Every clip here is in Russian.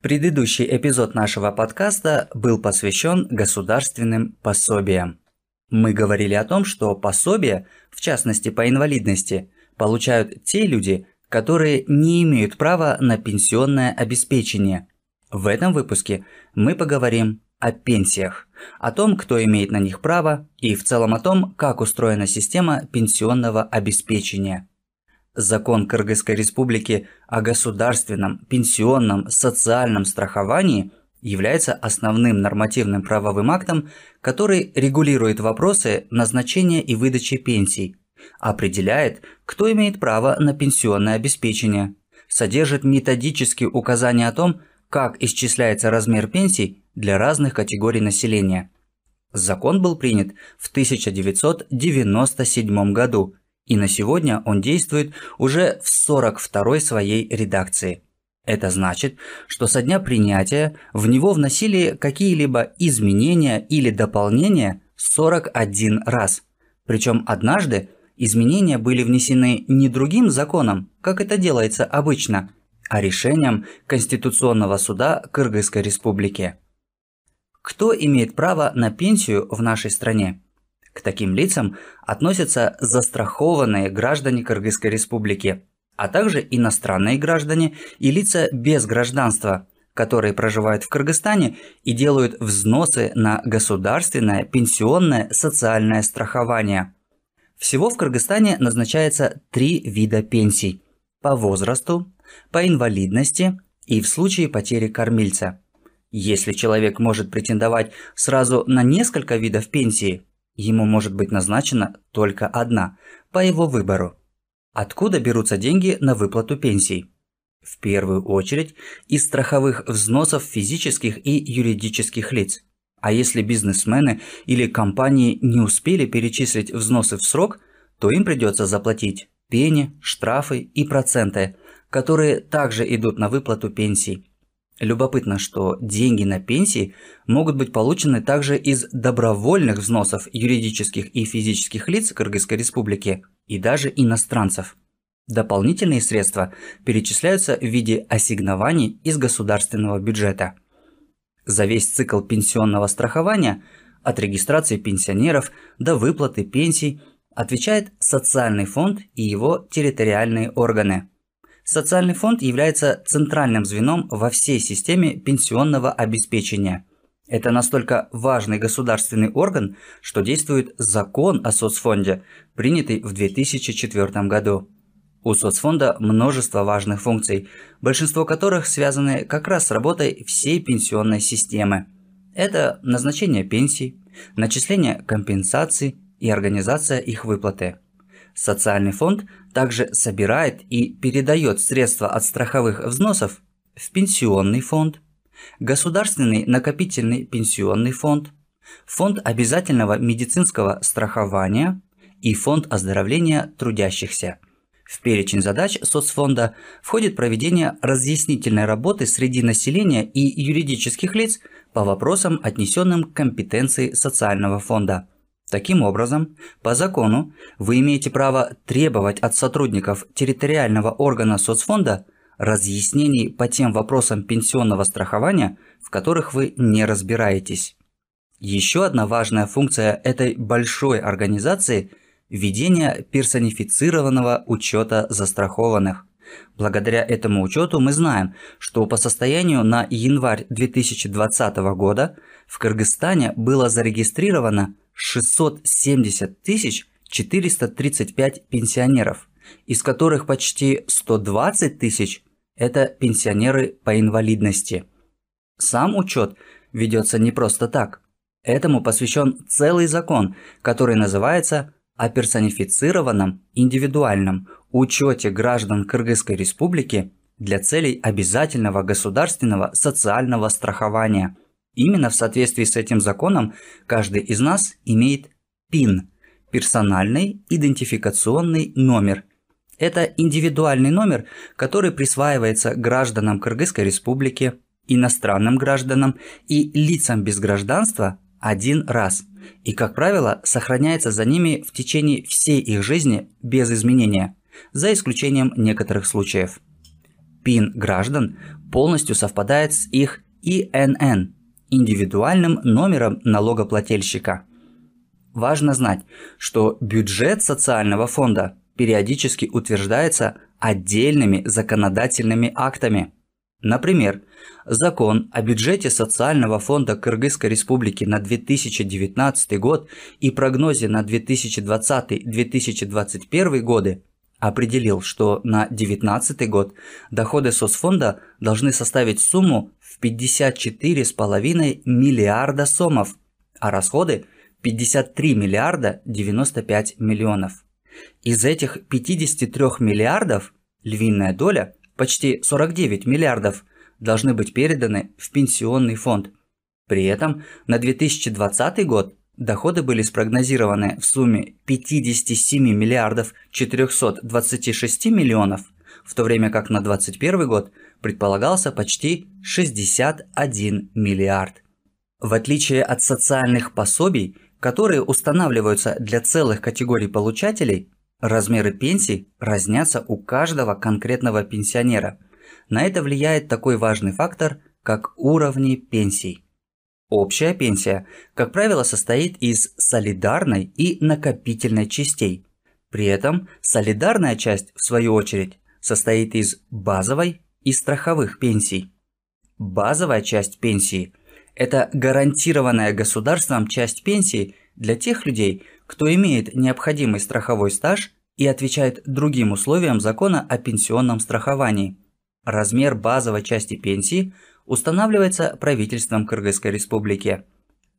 Предыдущий эпизод нашего подкаста был посвящен государственным пособиям. Мы говорили о том, что пособия, в частности по инвалидности, получают те люди, которые не имеют права на пенсионное обеспечение. В этом выпуске мы поговорим о пенсиях, о том, кто имеет на них право и в целом о том, как устроена система пенсионного обеспечения. Закон Кыргызской Республики о государственном пенсионном социальном страховании является основным нормативным правовым актом, который регулирует вопросы назначения и выдачи пенсий, определяет, кто имеет право на пенсионное обеспечение, содержит методические указания о том, как исчисляется размер пенсий для разных категорий населения. Закон был принят в 1997 году, и на сегодня он действует уже в 42 своей редакции. Это значит, что со дня принятия в него вносили какие-либо изменения или дополнения 41 раз. Причем однажды изменения были внесены не другим законом, как это делается обычно, а решением Конституционного суда Кыргызской Республики. Кто имеет право на пенсию в нашей стране? К таким лицам относятся застрахованные граждане Кыргызской Республики, а также иностранные граждане и лица без гражданства, которые проживают в Кыргызстане и делают взносы на государственное пенсионное социальное страхование. Всего в Кыргызстане назначается три вида пенсий – по возрасту, по инвалидности и в случае потери кормильца. Если человек может претендовать сразу на несколько видов пенсии, ему может быть назначена только одна, по его выбору. Откуда берутся деньги на выплату пенсий? В первую очередь из страховых взносов физических и юридических лиц. А если бизнесмены или компании не успели перечислить взносы в срок, то им придется заплатить пени, штрафы и проценты, которые также идут на выплату пенсий. Любопытно, что деньги на пенсии могут быть получены также из добровольных взносов юридических и физических лиц Кыргызской Республики и даже иностранцев. Дополнительные средства перечисляются в виде ассигнований из государственного бюджета. За весь цикл пенсионного страхования от регистрации пенсионеров до выплаты пенсий отвечает социальный фонд и его территориальные органы – Социальный фонд является центральным звеном во всей системе пенсионного обеспечения. Это настолько важный государственный орган, что действует закон о соцфонде, принятый в 2004 году. У соцфонда множество важных функций, большинство которых связаны как раз с работой всей пенсионной системы. Это назначение пенсий, начисление компенсаций и организация их выплаты. Социальный фонд также собирает и передает средства от страховых взносов в пенсионный фонд, государственный накопительный пенсионный фонд, фонд обязательного медицинского страхования и фонд оздоровления трудящихся. В перечень задач соцфонда входит проведение разъяснительной работы среди населения и юридических лиц по вопросам, отнесенным к компетенции социального фонда – Таким образом, по закону вы имеете право требовать от сотрудников территориального органа соцфонда разъяснений по тем вопросам пенсионного страхования, в которых вы не разбираетесь. Еще одна важная функция этой большой организации – введение персонифицированного учета застрахованных. Благодаря этому учету мы знаем, что по состоянию на январь 2020 года в Кыргызстане было зарегистрировано 670 тысяч 435 пенсионеров, из которых почти 120 тысяч – это пенсионеры по инвалидности. Сам учет ведется не просто так. Этому посвящен целый закон, который называется о персонифицированном индивидуальном учете граждан Кыргызской Республики для целей обязательного государственного социального страхования – Именно в соответствии с этим законом каждый из нас имеет ПИН – персональный идентификационный номер. Это индивидуальный номер, который присваивается гражданам Кыргызской Республики, иностранным гражданам и лицам без гражданства один раз и, как правило, сохраняется за ними в течение всей их жизни без изменения, за исключением некоторых случаев. ПИН граждан полностью совпадает с их ИНН – индивидуальным номером налогоплательщика. Важно знать, что бюджет социального фонда периодически утверждается отдельными законодательными актами. Например, Закон о бюджете социального фонда Кыргызской республики на 2019 год и прогнозе на 2020-2021 годы определил, что на 2019 год доходы соцфонда должны составить сумму в 54,5 миллиарда сомов, а расходы – 53 миллиарда 95 миллионов. Из этих 53 миллиардов львиная доля, почти 49 миллиардов, должны быть переданы в пенсионный фонд. При этом на 2020 год доходы были спрогнозированы в сумме 57 миллиардов 426 миллионов, в то время как на 2021 год предполагался почти 61 миллиард. В отличие от социальных пособий, которые устанавливаются для целых категорий получателей, размеры пенсий разнятся у каждого конкретного пенсионера – на это влияет такой важный фактор, как уровни пенсий. Общая пенсия, как правило, состоит из солидарной и накопительной частей. При этом солидарная часть, в свою очередь, состоит из базовой и страховых пенсий. Базовая часть пенсии – это гарантированная государством часть пенсии для тех людей, кто имеет необходимый страховой стаж и отвечает другим условиям закона о пенсионном страховании – Размер базовой части пенсии устанавливается правительством Кыргызской республики.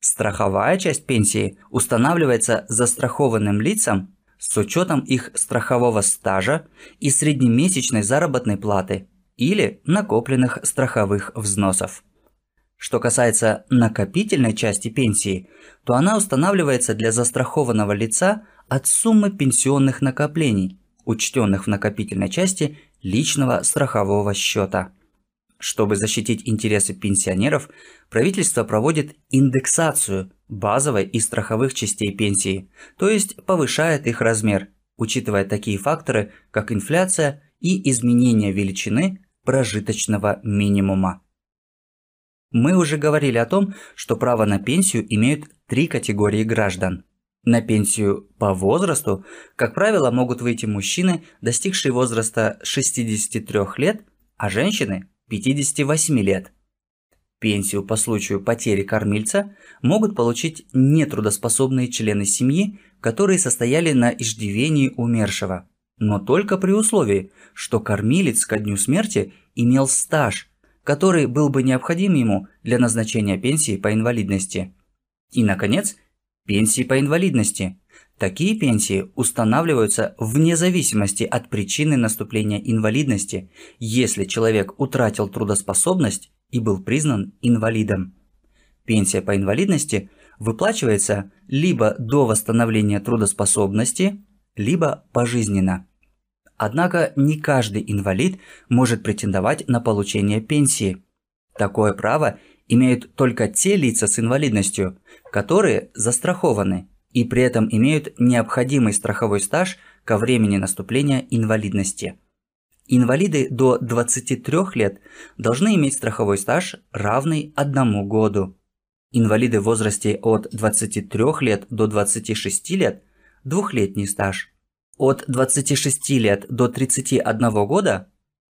Страховая часть пенсии устанавливается застрахованным лицам с учетом их страхового стажа и среднемесячной заработной платы или накопленных страховых взносов. Что касается накопительной части пенсии, то она устанавливается для застрахованного лица от суммы пенсионных накоплений, учтенных в накопительной части личного страхового счета. Чтобы защитить интересы пенсионеров, правительство проводит индексацию базовой и страховых частей пенсии, то есть повышает их размер, учитывая такие факторы, как инфляция и изменение величины прожиточного минимума. Мы уже говорили о том, что право на пенсию имеют три категории граждан – на пенсию по возрасту, как правило, могут выйти мужчины, достигшие возраста 63 лет, а женщины 58 лет. Пенсию по случаю потери кормильца могут получить нетрудоспособные члены семьи, которые состояли на иждивении умершего, но только при условии, что кормилец ко дню смерти имел стаж, который был бы необходим ему для назначения пенсии по инвалидности. И, наконец, Пенсии по инвалидности. Такие пенсии устанавливаются вне зависимости от причины наступления инвалидности, если человек утратил трудоспособность и был признан инвалидом. Пенсия по инвалидности выплачивается либо до восстановления трудоспособности, либо пожизненно. Однако не каждый инвалид может претендовать на получение пенсии. Такое право имеют только те лица с инвалидностью, которые застрахованы и при этом имеют необходимый страховой стаж ко времени наступления инвалидности. Инвалиды до 23 лет должны иметь страховой стаж, равный одному году. Инвалиды в возрасте от 23 лет до 26 лет – двухлетний стаж. От 26 лет до 31 года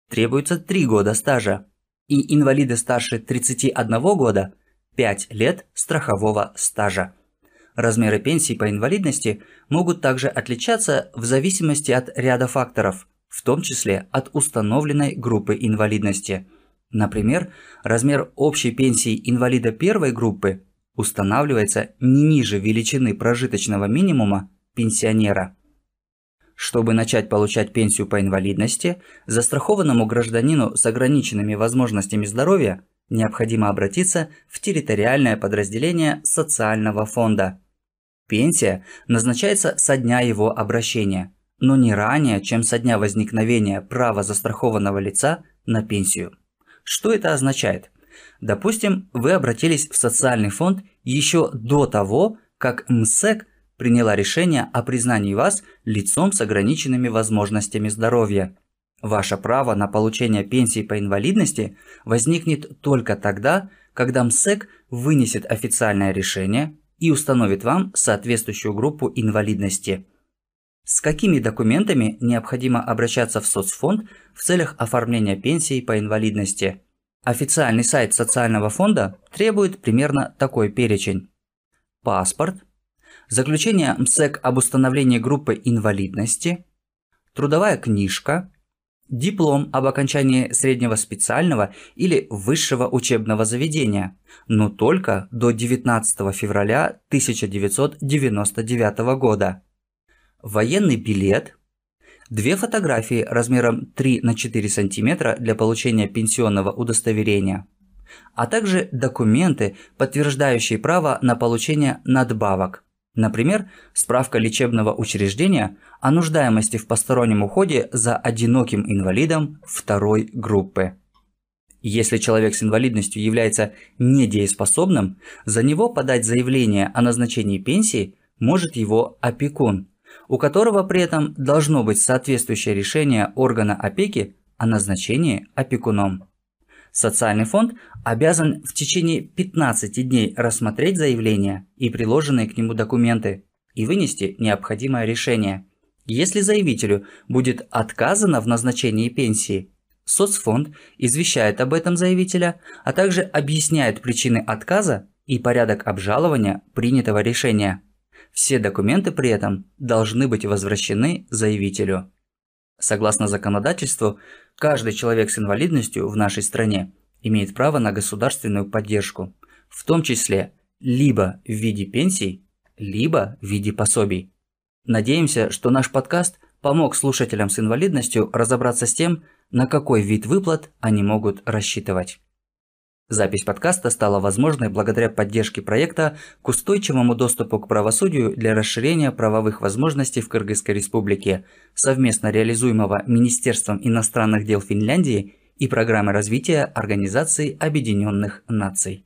требуется 3 года стажа и инвалиды старше 31 года 5 лет страхового стажа. Размеры пенсий по инвалидности могут также отличаться в зависимости от ряда факторов, в том числе от установленной группы инвалидности. Например, размер общей пенсии инвалида первой группы устанавливается не ниже величины прожиточного минимума пенсионера. Чтобы начать получать пенсию по инвалидности, застрахованному гражданину с ограниченными возможностями здоровья необходимо обратиться в территориальное подразделение социального фонда. Пенсия назначается со дня его обращения, но не ранее, чем со дня возникновения права застрахованного лица на пенсию. Что это означает? Допустим, вы обратились в социальный фонд еще до того, как МСЭК – приняла решение о признании вас лицом с ограниченными возможностями здоровья. Ваше право на получение пенсии по инвалидности возникнет только тогда, когда МСЭК вынесет официальное решение и установит вам соответствующую группу инвалидности. С какими документами необходимо обращаться в соцфонд в целях оформления пенсии по инвалидности? Официальный сайт социального фонда требует примерно такой перечень. Паспорт, заключение МСЭК об установлении группы инвалидности, трудовая книжка, диплом об окончании среднего специального или высшего учебного заведения, но только до 19 февраля 1999 года, военный билет, две фотографии размером 3 на 4 см для получения пенсионного удостоверения, а также документы, подтверждающие право на получение надбавок – Например, справка лечебного учреждения о нуждаемости в постороннем уходе за одиноким инвалидом второй группы. Если человек с инвалидностью является недееспособным, за него подать заявление о назначении пенсии может его опекун, у которого при этом должно быть соответствующее решение органа опеки о назначении опекуном. Социальный фонд обязан в течение 15 дней рассмотреть заявление и приложенные к нему документы и вынести необходимое решение. Если заявителю будет отказано в назначении пенсии, соцфонд извещает об этом заявителя, а также объясняет причины отказа и порядок обжалования принятого решения. Все документы при этом должны быть возвращены заявителю. Согласно законодательству, каждый человек с инвалидностью в нашей стране имеет право на государственную поддержку, в том числе либо в виде пенсий, либо в виде пособий. Надеемся, что наш подкаст помог слушателям с инвалидностью разобраться с тем, на какой вид выплат они могут рассчитывать. Запись подкаста стала возможной благодаря поддержке проекта к устойчивому доступу к правосудию для расширения правовых возможностей в Кыргызской Республике, совместно реализуемого Министерством иностранных дел Финляндии и программы развития Организации Объединенных Наций.